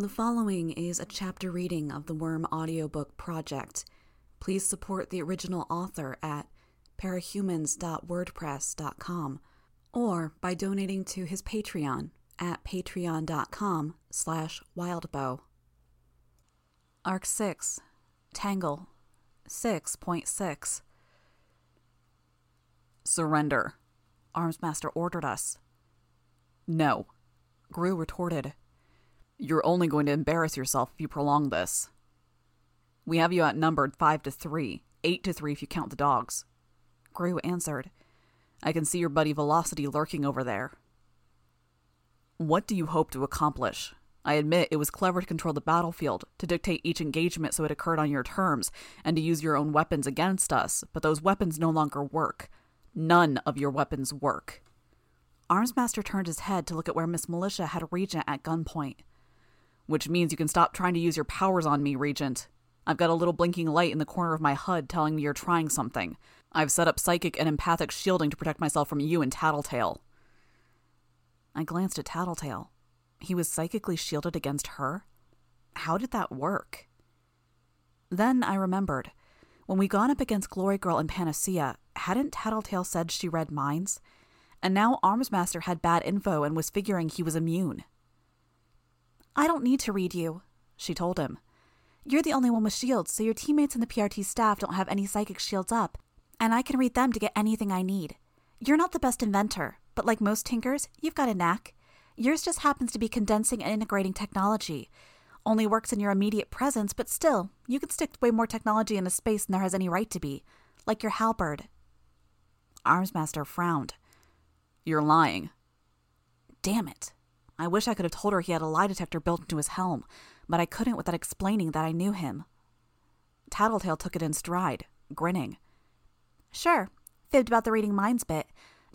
The following is a chapter reading of the Worm audiobook project. Please support the original author at parahumans.wordpress.com or by donating to his Patreon at patreon.com slash wildbow. Arc 6, Tangle, 6.6 Surrender, Armsmaster ordered us. No, Grue retorted. You're only going to embarrass yourself if you prolong this. We have you outnumbered five to three, eight to three if you count the dogs. Grue answered. I can see your buddy Velocity lurking over there. What do you hope to accomplish? I admit it was clever to control the battlefield, to dictate each engagement so it occurred on your terms, and to use your own weapons against us, but those weapons no longer work. None of your weapons work. Armsmaster turned his head to look at where Miss Militia had Regent at gunpoint. Which means you can stop trying to use your powers on me, Regent. I've got a little blinking light in the corner of my HUD telling me you're trying something. I've set up psychic and empathic shielding to protect myself from you and Tattletale. I glanced at Tattletale. He was psychically shielded against her? How did that work? Then I remembered. When we gone up against Glory Girl and Panacea, hadn't Tattletale said she read minds? And now Armsmaster had bad info and was figuring he was immune. I don't need to read you, she told him. You're the only one with shields, so your teammates and the PRT staff don't have any psychic shields up, and I can read them to get anything I need. You're not the best inventor, but like most tinkers, you've got a knack. Yours just happens to be condensing and integrating technology. Only works in your immediate presence, but still, you can stick way more technology in a space than there has any right to be, like your halberd. Armsmaster frowned. You're lying. Damn it. I wish I could have told her he had a lie detector built into his helm, but I couldn't without explaining that I knew him. Tattletale took it in stride, grinning. Sure, fibbed about the reading minds bit,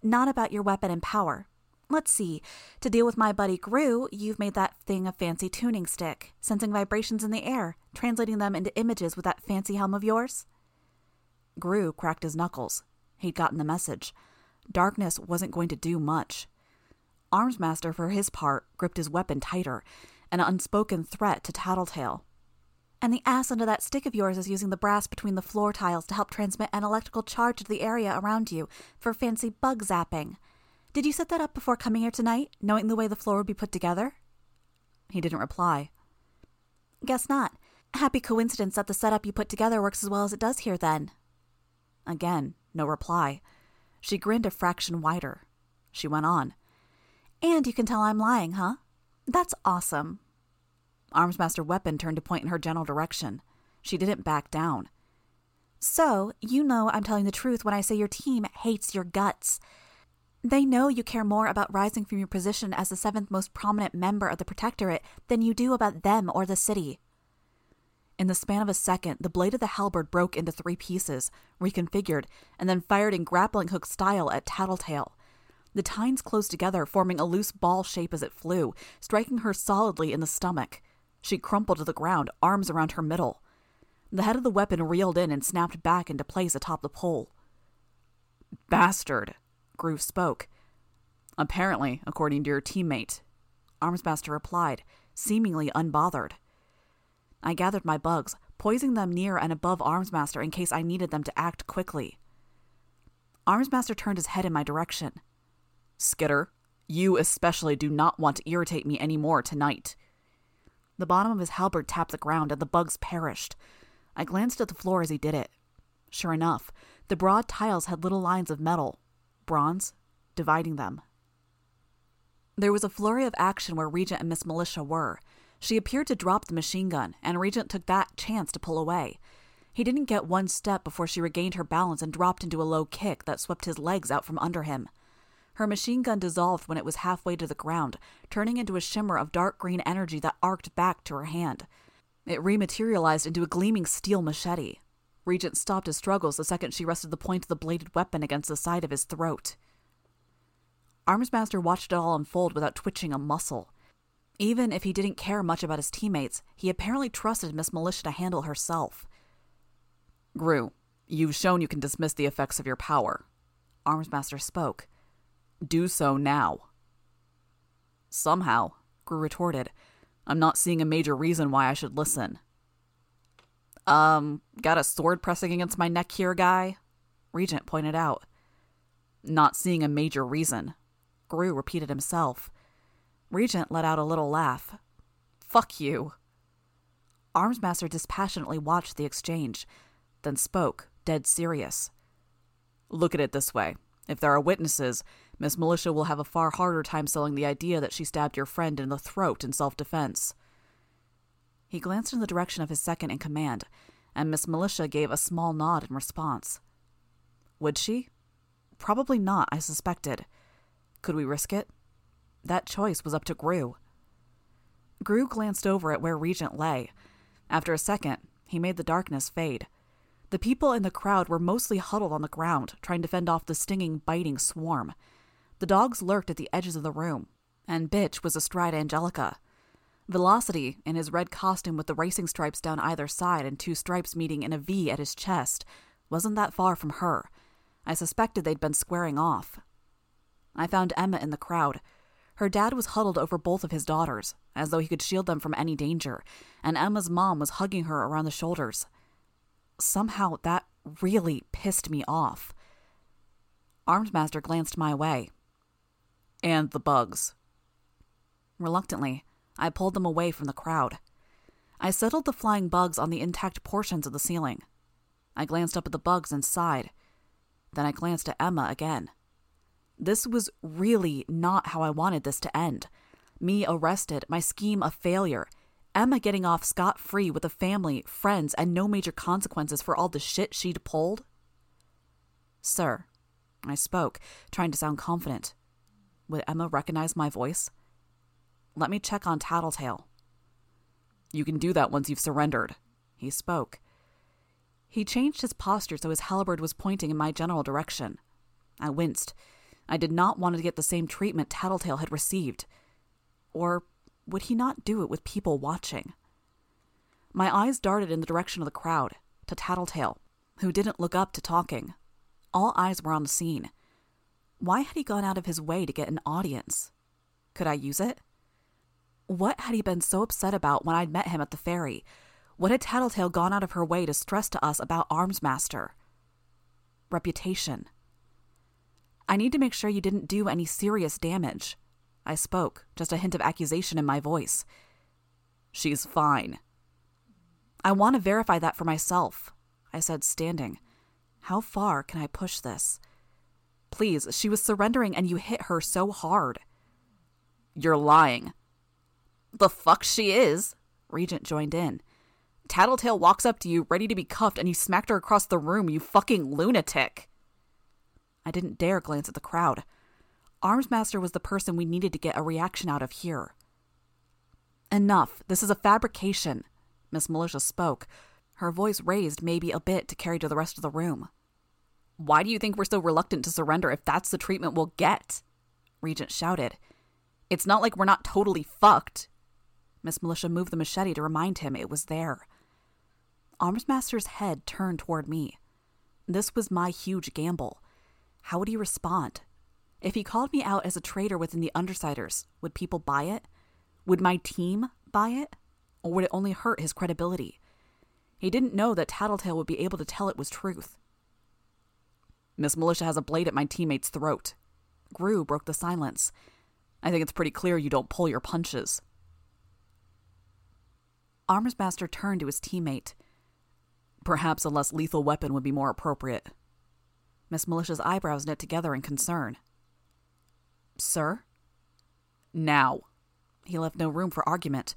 not about your weapon and power. Let's see. To deal with my buddy Grue, you've made that thing a fancy tuning stick, sensing vibrations in the air, translating them into images with that fancy helm of yours. Grue cracked his knuckles. He'd gotten the message. Darkness wasn't going to do much. Armsmaster, for his part, gripped his weapon tighter, an unspoken threat to Tattletale. And the ass under that stick of yours is using the brass between the floor tiles to help transmit an electrical charge to the area around you for fancy bug zapping. Did you set that up before coming here tonight, knowing the way the floor would be put together? He didn't reply. Guess not. Happy coincidence that the setup you put together works as well as it does here, then. Again, no reply. She grinned a fraction wider. She went on. And you can tell I'm lying, huh? That's awesome. Armsmaster Weapon turned to point in her general direction. She didn't back down. So, you know I'm telling the truth when I say your team hates your guts. They know you care more about rising from your position as the seventh most prominent member of the Protectorate than you do about them or the city. In the span of a second, the blade of the halberd broke into three pieces, reconfigured, and then fired in grappling hook style at Tattletale. The tines closed together, forming a loose ball shape as it flew, striking her solidly in the stomach. She crumpled to the ground, arms around her middle. The head of the weapon reeled in and snapped back into place atop the pole. Bastard, Grue spoke. Apparently, according to your teammate, Armsmaster replied, seemingly unbothered. I gathered my bugs, poising them near and above Armsmaster in case I needed them to act quickly. Armsmaster turned his head in my direction. Skitter, you especially do not want to irritate me any more tonight. The bottom of his halberd tapped the ground and the bugs perished. I glanced at the floor as he did it. Sure enough, the broad tiles had little lines of metal, bronze, dividing them. There was a flurry of action where Regent and Miss Militia were. She appeared to drop the machine gun, and Regent took that chance to pull away. He didn't get one step before she regained her balance and dropped into a low kick that swept his legs out from under him. Her machine gun dissolved when it was halfway to the ground, turning into a shimmer of dark green energy that arced back to her hand. It rematerialized into a gleaming steel machete. Regent stopped his struggles the second she rested the point of the bladed weapon against the side of his throat. Armsmaster watched it all unfold without twitching a muscle. Even if he didn't care much about his teammates, he apparently trusted Miss Militia to handle herself. Grue, you've shown you can dismiss the effects of your power. Armsmaster spoke. Do so now. Somehow, Grue retorted. I'm not seeing a major reason why I should listen. Um, got a sword pressing against my neck here, guy? Regent pointed out. Not seeing a major reason. Grue repeated himself. Regent let out a little laugh. Fuck you. Armsmaster dispassionately watched the exchange, then spoke, dead serious. Look at it this way. If there are witnesses, Miss Militia will have a far harder time selling the idea that she stabbed your friend in the throat in self defense. He glanced in the direction of his second in command, and Miss Militia gave a small nod in response. Would she? Probably not, I suspected. Could we risk it? That choice was up to Grue. Grue glanced over at where Regent lay. After a second, he made the darkness fade. The people in the crowd were mostly huddled on the ground, trying to fend off the stinging, biting swarm. The dogs lurked at the edges of the room, and Bitch was astride Angelica. Velocity, in his red costume with the racing stripes down either side and two stripes meeting in a V at his chest, wasn't that far from her. I suspected they'd been squaring off. I found Emma in the crowd. Her dad was huddled over both of his daughters, as though he could shield them from any danger, and Emma's mom was hugging her around the shoulders. Somehow that really pissed me off. Armsmaster glanced my way. And the bugs. Reluctantly, I pulled them away from the crowd. I settled the flying bugs on the intact portions of the ceiling. I glanced up at the bugs and sighed. Then I glanced at Emma again. This was really not how I wanted this to end. Me arrested, my scheme a failure, Emma getting off scot free with a family, friends, and no major consequences for all the shit she'd pulled. Sir, I spoke, trying to sound confident. Would Emma recognize my voice? Let me check on Tattletale. You can do that once you've surrendered, he spoke. He changed his posture so his halberd was pointing in my general direction. I winced. I did not want to get the same treatment Tattletale had received. Or would he not do it with people watching? My eyes darted in the direction of the crowd, to Tattletale, who didn't look up to talking. All eyes were on the scene. Why had he gone out of his way to get an audience? Could I use it? What had he been so upset about when I'd met him at the ferry? What had Tattletale gone out of her way to stress to us about Armsmaster? Reputation. I need to make sure you didn't do any serious damage. I spoke, just a hint of accusation in my voice. She's fine. I want to verify that for myself, I said, standing. How far can I push this? Please, she was surrendering and you hit her so hard. You're lying. The fuck she is, Regent joined in. Tattletale walks up to you, ready to be cuffed, and you smacked her across the room, you fucking lunatic. I didn't dare glance at the crowd. Armsmaster was the person we needed to get a reaction out of here. Enough. This is a fabrication, Miss Militia spoke, her voice raised maybe a bit to carry to the rest of the room. Why do you think we're so reluctant to surrender if that's the treatment we'll get? Regent shouted. It's not like we're not totally fucked. Miss Militia moved the machete to remind him it was there. Armsmaster's head turned toward me. This was my huge gamble. How would he respond? If he called me out as a traitor within the Undersiders, would people buy it? Would my team buy it? Or would it only hurt his credibility? He didn't know that Tattletale would be able to tell it was truth. Miss Militia has a blade at my teammate's throat. Grue broke the silence. I think it's pretty clear you don't pull your punches. Armsmaster turned to his teammate. Perhaps a less lethal weapon would be more appropriate. Miss Militia's eyebrows knit together in concern. Sir? Now. He left no room for argument.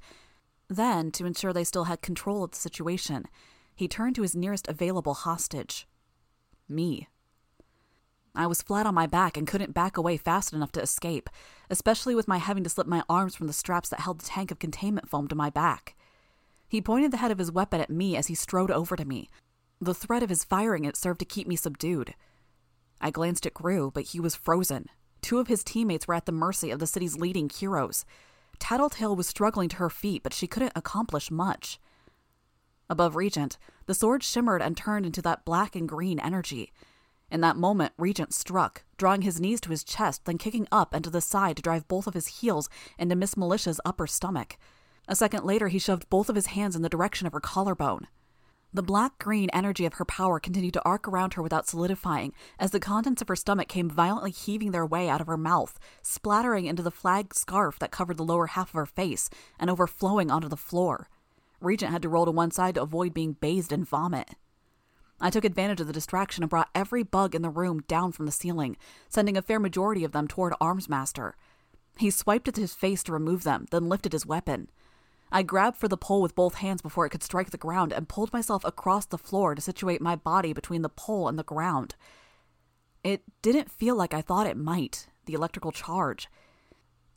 Then, to ensure they still had control of the situation, he turned to his nearest available hostage me. I was flat on my back and couldn't back away fast enough to escape, especially with my having to slip my arms from the straps that held the tank of containment foam to my back. He pointed the head of his weapon at me as he strode over to me. The threat of his firing it served to keep me subdued. I glanced at Grue, but he was frozen, Two of his teammates were at the mercy of the city's leading heroes. Tattletale was struggling to her feet, but she couldn't accomplish much. Above Regent, the sword shimmered and turned into that black and green energy. In that moment, Regent struck, drawing his knees to his chest, then kicking up and to the side to drive both of his heels into Miss Militia's upper stomach. A second later, he shoved both of his hands in the direction of her collarbone. The black green energy of her power continued to arc around her without solidifying, as the contents of her stomach came violently heaving their way out of her mouth, splattering into the flag scarf that covered the lower half of her face and overflowing onto the floor. Regent had to roll to one side to avoid being bathed in vomit. I took advantage of the distraction and brought every bug in the room down from the ceiling, sending a fair majority of them toward Armsmaster. He swiped at his face to remove them, then lifted his weapon. I grabbed for the pole with both hands before it could strike the ground and pulled myself across the floor to situate my body between the pole and the ground. It didn't feel like I thought it might, the electrical charge.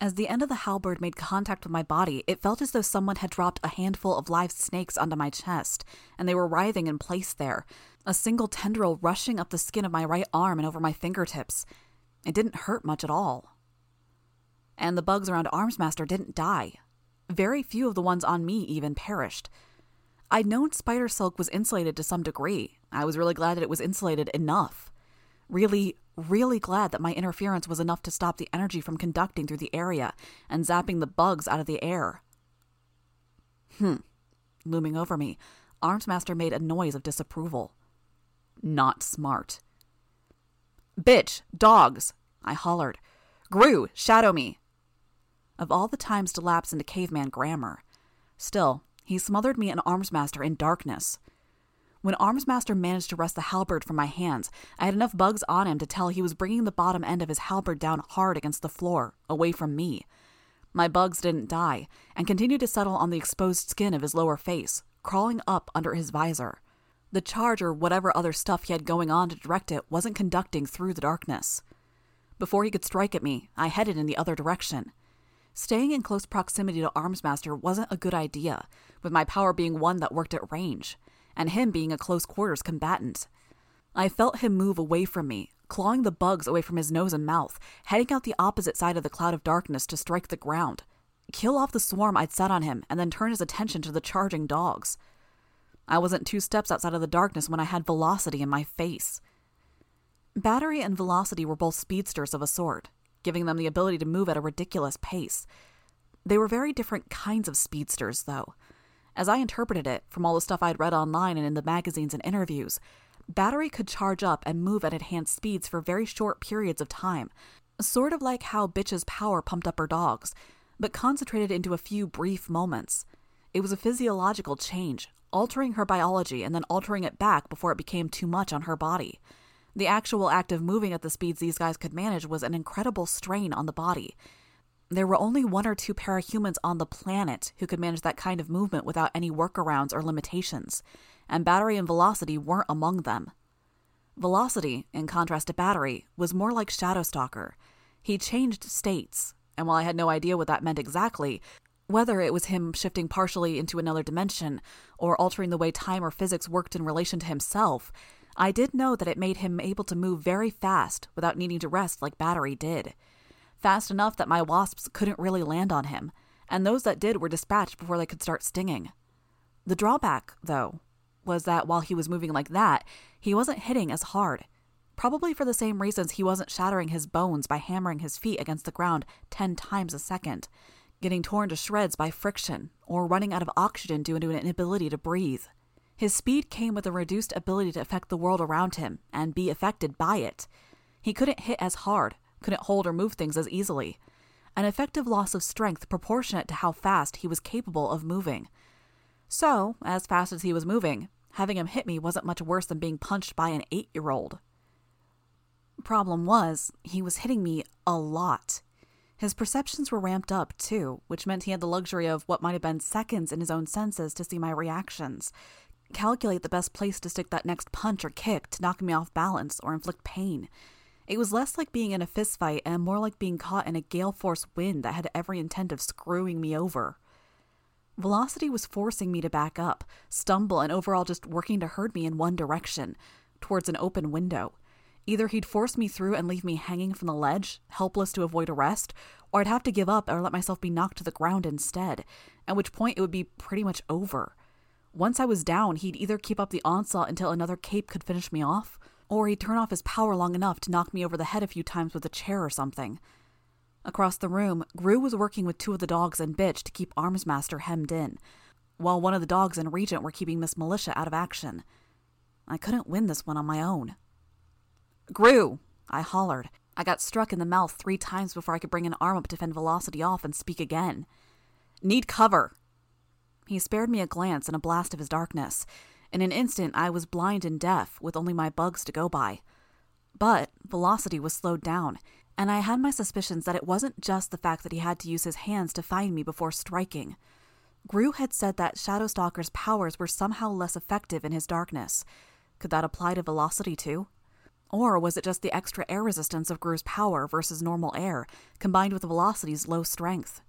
As the end of the halberd made contact with my body, it felt as though someone had dropped a handful of live snakes onto my chest, and they were writhing in place there, a single tendril rushing up the skin of my right arm and over my fingertips. It didn't hurt much at all. And the bugs around Armsmaster didn't die. Very few of the ones on me even perished. I'd known spider silk was insulated to some degree. I was really glad that it was insulated enough. Really, really glad that my interference was enough to stop the energy from conducting through the area and zapping the bugs out of the air. Hmm. Looming over me, Armsmaster made a noise of disapproval. Not smart. Bitch! Dogs! I hollered. Grue! Shadow me! of all the times to lapse into caveman grammar. Still, he smothered me and Armsmaster in darkness. When Armsmaster managed to wrest the halberd from my hands, I had enough bugs on him to tell he was bringing the bottom end of his halberd down hard against the floor, away from me. My bugs didn't die, and continued to settle on the exposed skin of his lower face, crawling up under his visor. The charge or whatever other stuff he had going on to direct it wasn't conducting through the darkness. Before he could strike at me, I headed in the other direction. Staying in close proximity to Armsmaster wasn't a good idea, with my power being one that worked at range, and him being a close quarters combatant. I felt him move away from me, clawing the bugs away from his nose and mouth, heading out the opposite side of the cloud of darkness to strike the ground, kill off the swarm I'd set on him, and then turn his attention to the charging dogs. I wasn't two steps outside of the darkness when I had Velocity in my face. Battery and Velocity were both speedsters of a sort, giving them the ability to move at a ridiculous pace. They were very different kinds of speedsters, though. As I interpreted it from all the stuff I'd read online and in the magazines and interviews, Battery could charge up and move at enhanced speeds for very short periods of time, sort of like how Bitch's power pumped up her dogs, but concentrated into a few brief moments. It was a physiological change, altering her biology and then altering it back before it became too much on her body. The actual act of moving at the speeds these guys could manage was an incredible strain on the body. There were only one or two parahumans on the planet who could manage that kind of movement without any workarounds or limitations, and Battery and Velocity weren't among them. Velocity, in contrast to Battery, was more like Shadowstalker. He changed states, and while I had no idea what that meant exactly, whether it was him shifting partially into another dimension or altering the way time or physics worked in relation to himself, I did know that it made him able to move very fast without needing to rest like Battery did. Fast enough that my wasps couldn't really land on him, and those that did were dispatched before they could start stinging. The drawback, though, was that while he was moving like that, he wasn't hitting as hard. Probably for the same reasons he wasn't shattering his bones by hammering his feet against the ground ten times a second, getting torn to shreds by friction, or running out of oxygen due to an inability to breathe. His speed came with a reduced ability to affect the world around him and be affected by it. He couldn't hit as hard, couldn't hold or move things as easily. An effective loss of strength proportionate to how fast he was capable of moving. So, as fast as he was moving, having him hit me wasn't much worse than being punched by an eight year old. Problem was, he was hitting me a lot. His perceptions were ramped up, too, which meant he had the luxury of what might have been seconds in his own senses to see my reactions, calculate the best place to stick that next punch or kick to knock me off balance or inflict pain. It was less like being in a fistfight and more like being caught in a gale force wind that had every intent of screwing me over. Velocity was forcing me to back up, stumble, and overall just working to herd me in one direction, towards an open window. Either he'd force me through and leave me hanging from the ledge, helpless to avoid arrest, or I'd have to give up or let myself be knocked to the ground instead, at which point it would be pretty much over. Once I was down, he'd either keep up the onslaught until another cape could finish me off, or he'd turn off his power long enough to knock me over the head a few times with a chair or something. Across the room, Grue was working with two of the dogs and Bitch to keep Armsmaster hemmed in, while one of the dogs and Regent were keeping Miss Militia out of action. I couldn't win this one on my own. Grue! I hollered. I got struck in the mouth three times before I could bring an arm up to fend Velocity off and speak again. Need cover! He spared me a glance and a blast of his darkness. In an instant, I was blind and deaf, with only my bugs to go by. But Velocity was slowed down, and I had my suspicions that it wasn't just the fact that he had to use his hands to find me before striking. Grue had said that Shadowstalker's powers were somehow less effective in his darkness. Could that apply to Velocity too? Or was it just the extra air resistance of Grue's power versus normal air, combined with Velocity's low strength?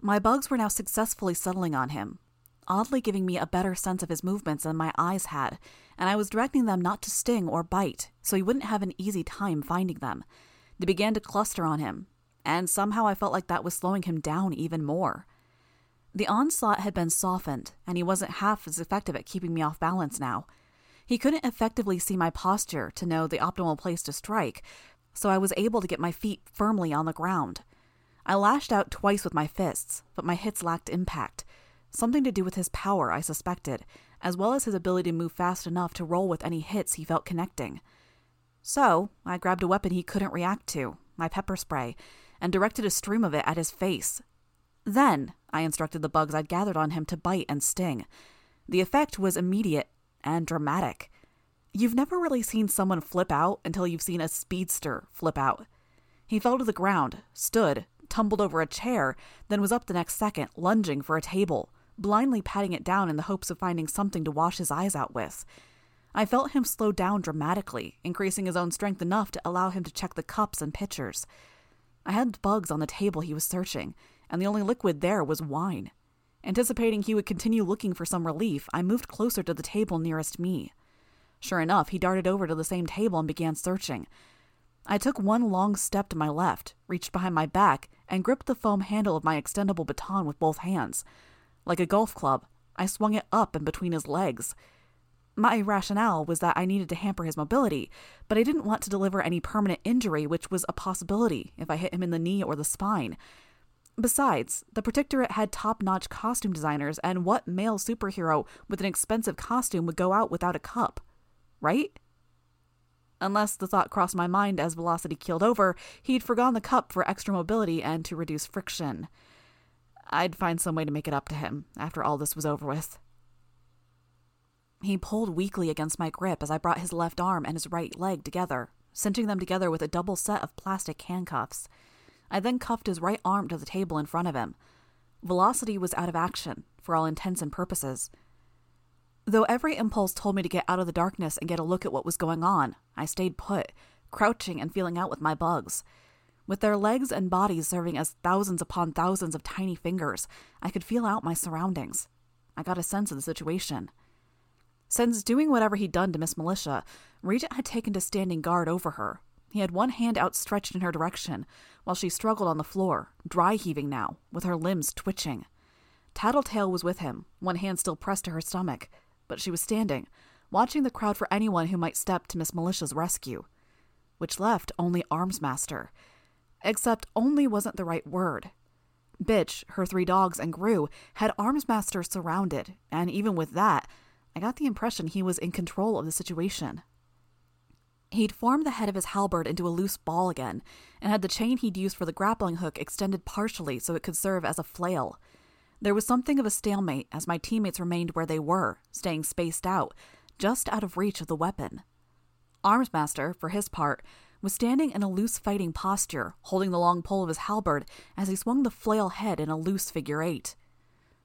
My bugs were now successfully settling on him, oddly giving me a better sense of his movements than my eyes had, and I was directing them not to sting or bite, so he wouldn't have an easy time finding them. They began to cluster on him, and somehow I felt like that was slowing him down even more. The onslaught had been softened, and he wasn't half as effective at keeping me off balance now. He couldn't effectively see my posture to know the optimal place to strike, so I was able to get my feet firmly on the ground. I lashed out twice with my fists, but my hits lacked impact. Something to do with his power, I suspected, as well as his ability to move fast enough to roll with any hits he felt connecting. So, I grabbed a weapon he couldn't react to, my pepper spray, and directed a stream of it at his face. Then, I instructed the bugs I'd gathered on him to bite and sting. The effect was immediate and dramatic. You've never really seen someone flip out until you've seen a speedster flip out. He fell to the ground, stood, tumbled over a chair, then was up the next second, lunging for a table, blindly patting it down in the hopes of finding something to wash his eyes out with. I felt him slow down dramatically, increasing his own strength enough to allow him to check the cups and pitchers. I had bugs on the table he was searching, and the only liquid there was wine. Anticipating he would continue looking for some relief, I moved closer to the table nearest me. Sure enough, he darted over to the same table and began searching. I took one long step to my left, reached behind my back, and gripped the foam handle of my extendable baton with both hands. Like a golf club, I swung it up and between his legs. My rationale was that I needed to hamper his mobility, but I didn't want to deliver any permanent injury, which was a possibility if I hit him in the knee or the spine. Besides, the Protectorate had top notch costume designers, and what male superhero with an expensive costume would go out without a cup? Right? Unless the thought crossed my mind as Velocity keeled over, he'd forgone the cup for extra mobility and to reduce friction. I'd find some way to make it up to him after all this was over with. He pulled weakly against my grip as I brought his left arm and his right leg together, cinching them together with a double set of plastic handcuffs. I then cuffed his right arm to the table in front of him. Velocity was out of action, for all intents and purposes. Though every impulse told me to get out of the darkness and get a look at what was going on, I stayed put, crouching and feeling out with my bugs. With their legs and bodies serving as thousands upon thousands of tiny fingers, I could feel out my surroundings. I got a sense of the situation. Since doing whatever he'd done to Miss Militia, Regent had taken to standing guard over her, he had one hand outstretched in her direction, while she struggled on the floor, dry heaving now, with her limbs twitching. Tattletale was with him, one hand still pressed to her stomach, but she was standing, watching the crowd for anyone who might step to Miss Militia's rescue. Which left only Armsmaster. Except only wasn't the right word. Bitch, her three dogs, and Grue had Armsmaster surrounded, and even with that, I got the impression he was in control of the situation. He'd formed the head of his halberd into a loose ball again, and had the chain he'd used for the grappling hook extended partially so it could serve as a flail. There was something of a stalemate as my teammates remained where they were, staying spaced out, just out of reach of the weapon. Armsmaster, for his part, was standing in a loose fighting posture, holding the long pole of his halberd as he swung the flail head in a loose figure eight.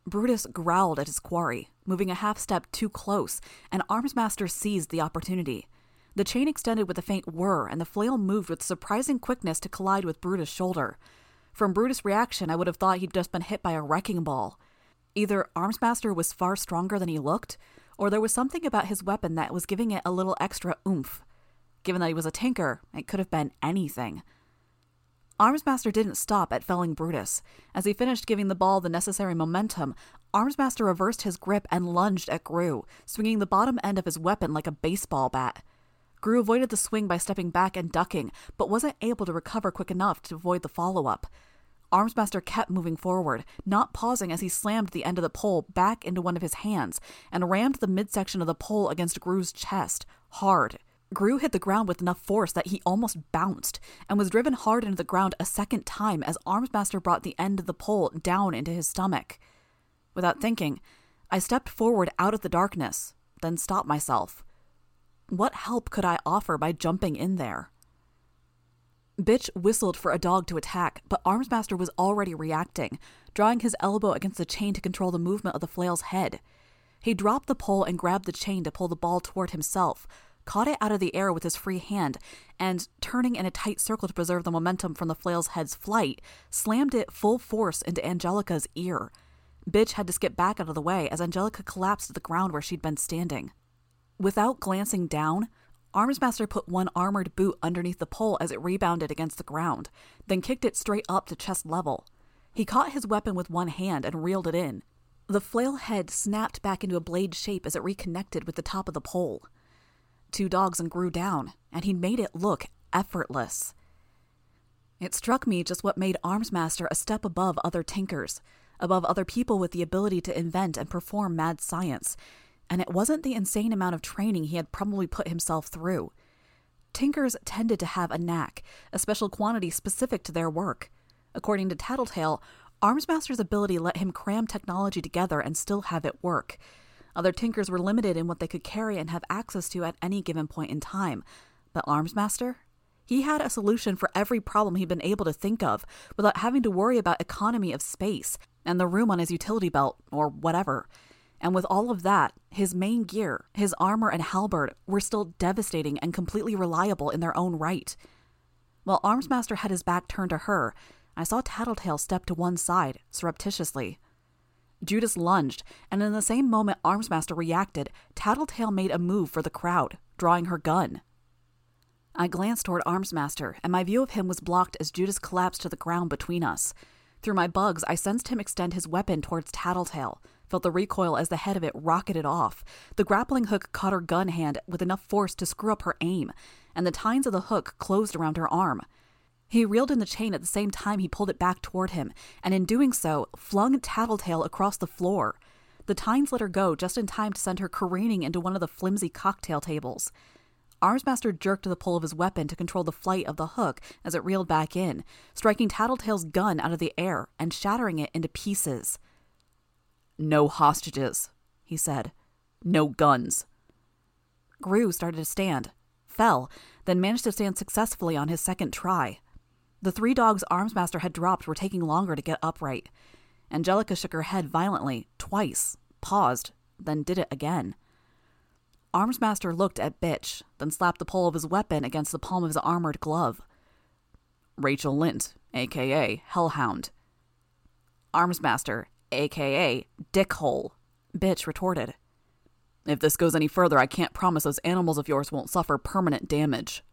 Brutus growled at his quarry, moving a half step too close, and Armsmaster seized the opportunity. The chain extended with a faint whir, and the flail moved with surprising quickness to collide with Brutus' shoulder. From Brutus' reaction, I would have thought he'd just been hit by a wrecking ball. Either Armsmaster was far stronger than he looked, or there was something about his weapon that was giving it a little extra oomph. Given that he was a tinker, it could have been anything. Armsmaster didn't stop at felling Brutus. As he finished giving the ball the necessary momentum, Armsmaster reversed his grip and lunged at Grue, swinging the bottom end of his weapon like a baseball bat. Grue avoided the swing by stepping back and ducking, but wasn't able to recover quick enough to avoid the follow up. Armsmaster kept moving forward, not pausing as he slammed the end of the pole back into one of his hands and rammed the midsection of the pole against Grue's chest, hard. Grue hit the ground with enough force that he almost bounced and was driven hard into the ground a second time as Armsmaster brought the end of the pole down into his stomach. Without thinking, I stepped forward out of the darkness, then stopped myself. What help could I offer by jumping in there? Bitch whistled for a dog to attack, but Armsmaster was already reacting, drawing his elbow against the chain to control the movement of the flail's head. He dropped the pole and grabbed the chain to pull the ball toward himself, caught it out of the air with his free hand, and, turning in a tight circle to preserve the momentum from the flail's head's flight, slammed it full force into Angelica's ear. Bitch had to skip back out of the way as Angelica collapsed to the ground where she'd been standing. Without glancing down, Armsmaster put one armored boot underneath the pole as it rebounded against the ground, then kicked it straight up to chest level. He caught his weapon with one hand and reeled it in. The flail head snapped back into a blade shape as it reconnected with the top of the pole. Two dogs and Grue down, and he made it look effortless. It struck me just what made Armsmaster a step above other tinkers, above other people with the ability to invent and perform mad science, and it wasn't the insane amount of training he had probably put himself through. Tinkers tended to have a knack, a special quantity specific to their work. According to Tattletale, Armsmaster's ability let him cram technology together and still have it work. Other Tinkers were limited in what they could carry and have access to at any given point in time. But Armsmaster? He had a solution for every problem he'd been able to think of without having to worry about economy of space and the room on his utility belt or whatever. And with all of that, his main gear, his armor and halberd, were still devastating and completely reliable in their own right. While Armsmaster had his back turned to her, I saw Tattletale step to one side, surreptitiously. Judas lunged, and in the same moment Armsmaster reacted, Tattletale made a move for the crowd, drawing her gun. I glanced toward Armsmaster, and my view of him was blocked as Judas collapsed to the ground between us. Through my bugs, I sensed him extend his weapon towards Tattletale, felt the recoil as the head of it rocketed off. The grappling hook caught her gun hand with enough force to screw up her aim, and the tines of the hook closed around her arm. He reeled in the chain at the same time he pulled it back toward him, and in doing so, flung Tattletale across the floor. The tines let her go just in time to send her careening into one of the flimsy cocktail tables. Armsmaster jerked the pull of his weapon to control the flight of the hook as it reeled back in, striking Tattletale's gun out of the air and shattering it into pieces. No hostages, he said. No guns. Grue started to stand, fell, then managed to stand successfully on his second try. The three dogs Armsmaster had dropped were taking longer to get upright. Angelica shook her head violently, twice, paused, then did it again. Armsmaster looked at Bitch, then slapped the pole of his weapon against the palm of his armored glove. Rachel Lindt, aka Hellhound. Armsmaster, aka Dickhole, bitch retorted. If this goes any further, I can't promise those animals of yours won't suffer permanent damage.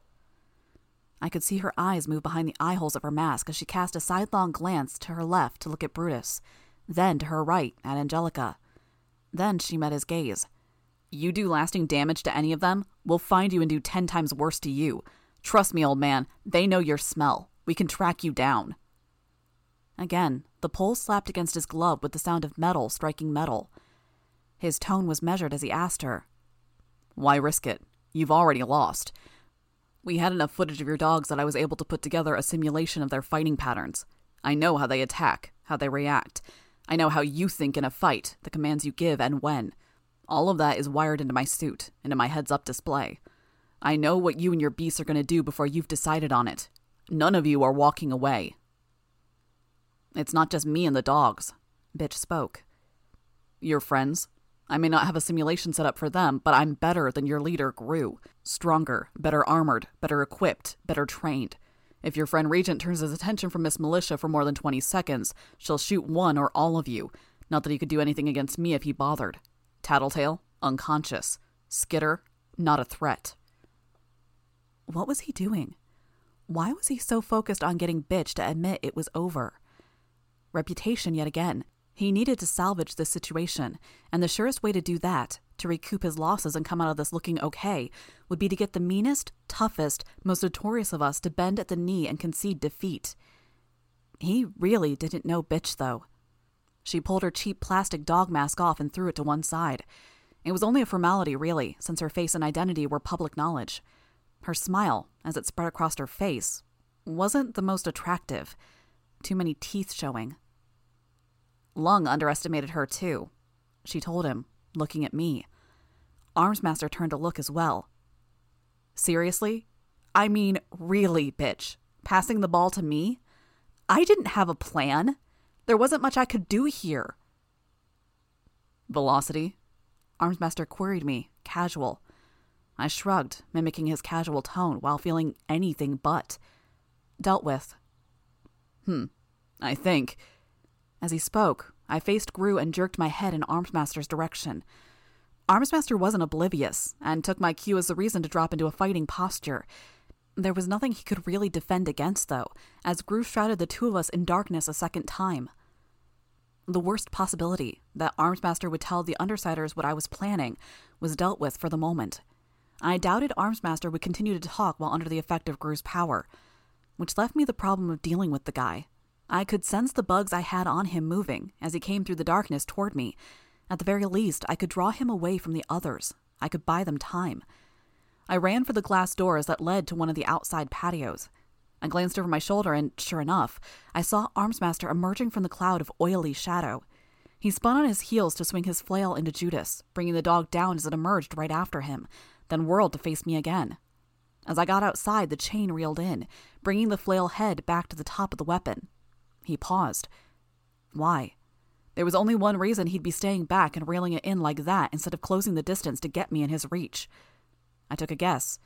I could see her eyes move behind the eye holes of her mask as she cast a sidelong glance to her left to look at Brutus, then to her right at Angelica. Then she met his gaze. You do lasting damage to any of them, we'll find you and do ten times worse to you. Trust me, old man, they know your smell. We can track you down. Again, the pole slapped against his glove with the sound of metal striking metal. His tone was measured as he asked her, Why risk it? You've already lost. We had enough footage of your dogs that I was able to put together a simulation of their fighting patterns. I know how they attack, how they react. I know how you think in a fight, the commands you give, and when. All of that is wired into my suit, into my heads up display. I know what you and your beasts are going to do before you've decided on it. None of you are walking away. It's not just me and the dogs. Bitch spoke. Your friends? I may not have a simulation set up for them, but I'm better than your leader, Grue. Stronger, better armored, better equipped, better trained. If your friend Regent turns his attention from Miss Militia for more than 20 seconds, she'll shoot one or all of you. Not that he could do anything against me if he bothered. Tattletale, unconscious. Skitter, not a threat. What was he doing? Why was he so focused on getting Bitch to admit it was over? Reputation yet again. He needed to salvage this situation, and the surest way to do that, to recoup his losses and come out of this looking okay, would be to get the meanest, toughest, most notorious of us to bend at the knee and concede defeat. He really didn't know bitch, though. She pulled her cheap plastic dog mask off and threw it to one side. It was only a formality, really, since her face and identity were public knowledge. Her smile, as it spread across her face, wasn't the most attractive. Too many teeth showing. Lung underestimated her, too. She told him, looking at me. Armsmaster turned to look as well. Seriously? I mean, really, bitch. Passing the ball to me? I didn't have a plan. There wasn't much I could do here. Velocity? Armsmaster queried me, casual. I shrugged, mimicking his casual tone while feeling anything but. Dealt with. Hmm, I think. As he spoke, I faced Grue and jerked my head in Armsmaster's direction. Armsmaster wasn't oblivious and took my cue as the reason to drop into a fighting posture. There was nothing he could really defend against, though, as Grue shrouded the two of us in darkness a second time. The worst possibility, that Armsmaster would tell the Undersiders what I was planning, was dealt with for the moment. I doubted Armsmaster would continue to talk while under the effect of Grue's power, which left me the problem of dealing with the guy. I could sense the bugs I had on him moving as he came through the darkness toward me. At the very least, I could draw him away from the others. I could buy them time. I ran for the glass doors that led to one of the outside patios. I glanced over my shoulder, and sure enough, I saw Armsmaster emerging from the cloud of oily shadow. He spun on his heels to swing his flail into Judas, bringing the dog down as it emerged right after him, then whirled to face me again. As I got outside, the chain reeled in, bringing the flail head back to the top of the weapon, he paused. Why? There was only one reason he'd be staying back and railing it in like that instead of closing the distance to get me in his reach. I took a guess.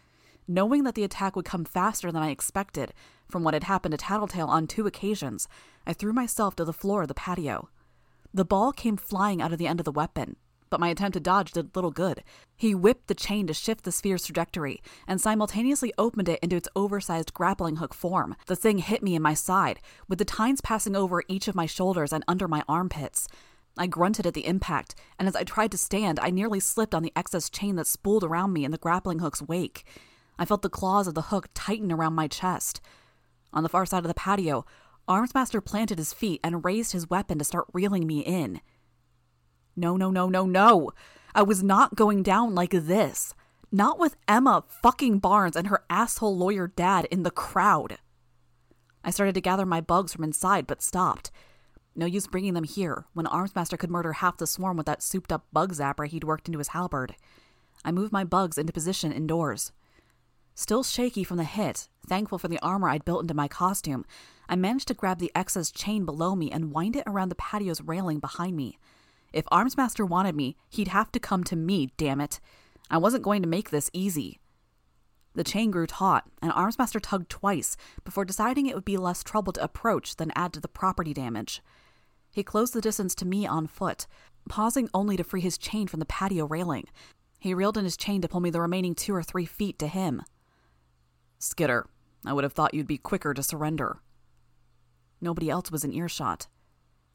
Knowing that the attack would come faster than I expected, from what had happened to Tattletale on two occasions, I threw myself to the floor of the patio. The ball came flying out of the end of the weapon, but my attempt to dodge did little good. He whipped the chain to shift the sphere's trajectory and simultaneously opened it into its oversized grappling hook form. The thing hit me in my side, with the tines passing over each of my shoulders and under my armpits. I grunted at the impact, and as I tried to stand, I nearly slipped on the excess chain that spooled around me in the grappling hook's wake. I felt the claws of the hook tighten around my chest. On the far side of the patio, Armsmaster planted his feet and raised his weapon to start reeling me in. No, no, no, no, no. I was not going down like this. Not with Emma fucking Barnes and her asshole lawyer dad in the crowd. I started to gather my bugs from inside, but stopped. No use bringing them here when Armsmaster could murder half the swarm with that souped up bug zapper he'd worked into his halberd. I moved my bugs into position indoors. Still shaky from the hit, thankful for the armor I'd built into my costume, I managed to grab the excess chain below me and wind it around the patio's railing behind me. If Armsmaster wanted me, he'd have to come to me, damn it. I wasn't going to make this easy. The chain grew taut, and Armsmaster tugged twice before deciding it would be less trouble to approach than add to the property damage. He closed the distance to me on foot, pausing only to free his chain from the patio railing. He reeled in his chain to pull me the remaining two or three feet to him. Skitter, I would have thought you'd be quicker to surrender. Nobody else was in earshot.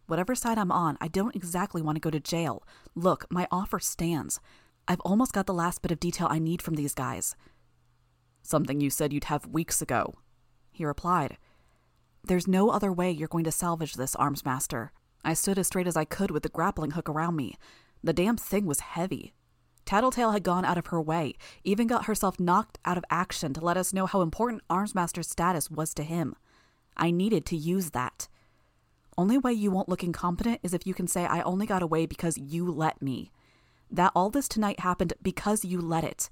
Whatever side I'm on, I don't exactly want to go to jail. Look, my offer stands. I've almost got the last bit of detail I need from these guys. Something you said you'd have weeks ago. He replied. There's no other way you're going to salvage this, Armsmaster. I stood as straight as I could with the grappling hook around me. The damn thing was heavy. Tattletale had gone out of her way, even got herself knocked out of action to let us know how important Armsmaster's status was to him. I needed to use that. Only way you won't look incompetent is if you can say, I only got away because you let me. That all this tonight happened because you let it.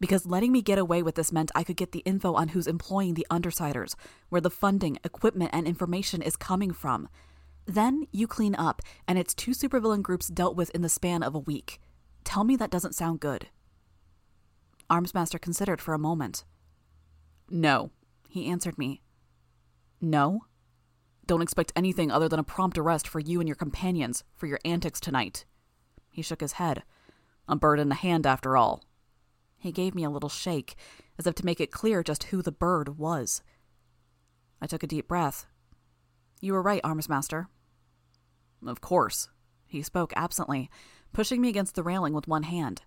Because letting me get away with this meant I could get the info on who's employing the Undersiders, where the funding, equipment, and information is coming from. Then you clean up, and it's two supervillain groups dealt with in the span of a week. Tell me that doesn't sound good. Armsmaster considered for a moment. No, he answered me. No? Don't expect anything other than a prompt arrest for you and your companions for your antics tonight. He shook his head. A bird in the hand, after all. He gave me a little shake, as if to make it clear just who the bird was. I took a deep breath. You were right, Armsmaster. Of course. He spoke absently, pushing me against the railing with one hand.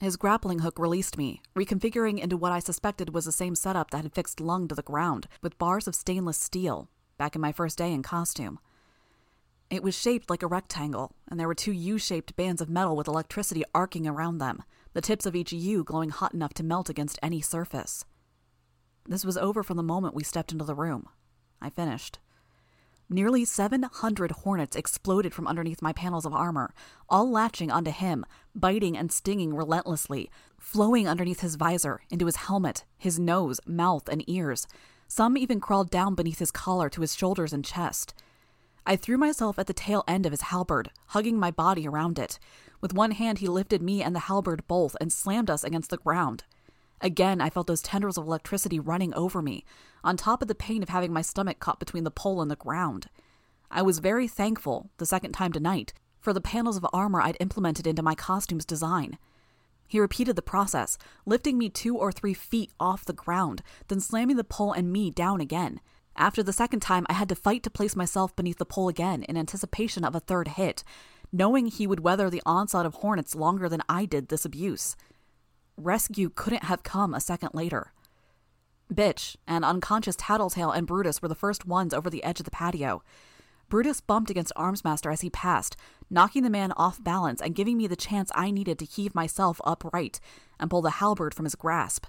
His grappling hook released me, reconfiguring into what I suspected was the same setup that had fixed Lung to the ground, with bars of stainless steel, back in my first day in costume. It was shaped like a rectangle, and there were two U shaped bands of metal with electricity arcing around them, the tips of each U glowing hot enough to melt against any surface. This was over from the moment we stepped into the room. I finished. Nearly 700 hornets exploded from underneath my panels of armor, all latching onto him, biting and stinging relentlessly, flowing underneath his visor, into his helmet, his nose, mouth, and ears. Some even crawled down beneath his collar to his shoulders and chest. I threw myself at the tail end of his halberd, hugging my body around it. With one hand, he lifted me and the halberd both and slammed us against the ground. Again, I felt those tendrils of electricity running over me, on top of the pain of having my stomach caught between the pole and the ground. I was very thankful, the second time tonight, for the panels of armor I'd implemented into my costume's design. He repeated the process, lifting me two or three feet off the ground, then slamming the pole and me down again. After the second time, I had to fight to place myself beneath the pole again in anticipation of a third hit, knowing he would weather the onslaught of hornets longer than I did this abuse. Rescue couldn't have come a second later. Bitch and unconscious Tattletale and Brutus were the first ones over the edge of the patio. Brutus bumped against Armsmaster as he passed, knocking the man off balance and giving me the chance I needed to heave myself upright and pull the halberd from his grasp.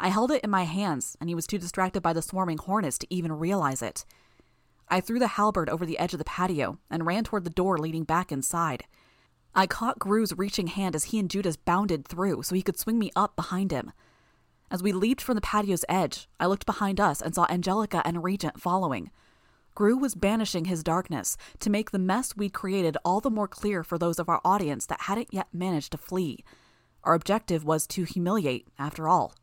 I held it in my hands, and he was too distracted by the swarming hornets to even realize it. I threw the halberd over the edge of the patio and ran toward the door leading back inside. I caught Grue's reaching hand as he and Judas bounded through so he could swing me up behind him. As we leaped from the patio's edge, I looked behind us and saw Angelica and Regent following. Grue was banishing his darkness to make the mess we'd created all the more clear for those of our audience that hadn't yet managed to flee. Our objective was to humiliate, after all.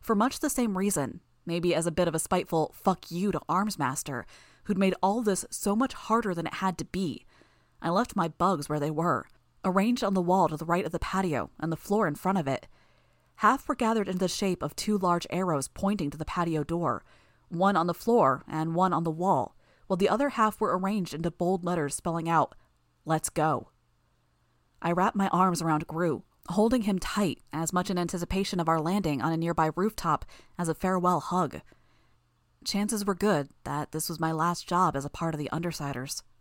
For much the same reason, maybe as a bit of a spiteful fuck you to Armsmaster, who'd made all this so much harder than it had to be, I left my bugs where they were, arranged on the wall to the right of the patio and the floor in front of it. Half were gathered into the shape of two large arrows pointing to the patio door, one on the floor and one on the wall, while the other half were arranged into bold letters spelling out, Let's go. I wrapped my arms around Grue, holding him tight, as much in anticipation of our landing on a nearby rooftop as a farewell hug. Chances were good that this was my last job as a part of the Undersiders.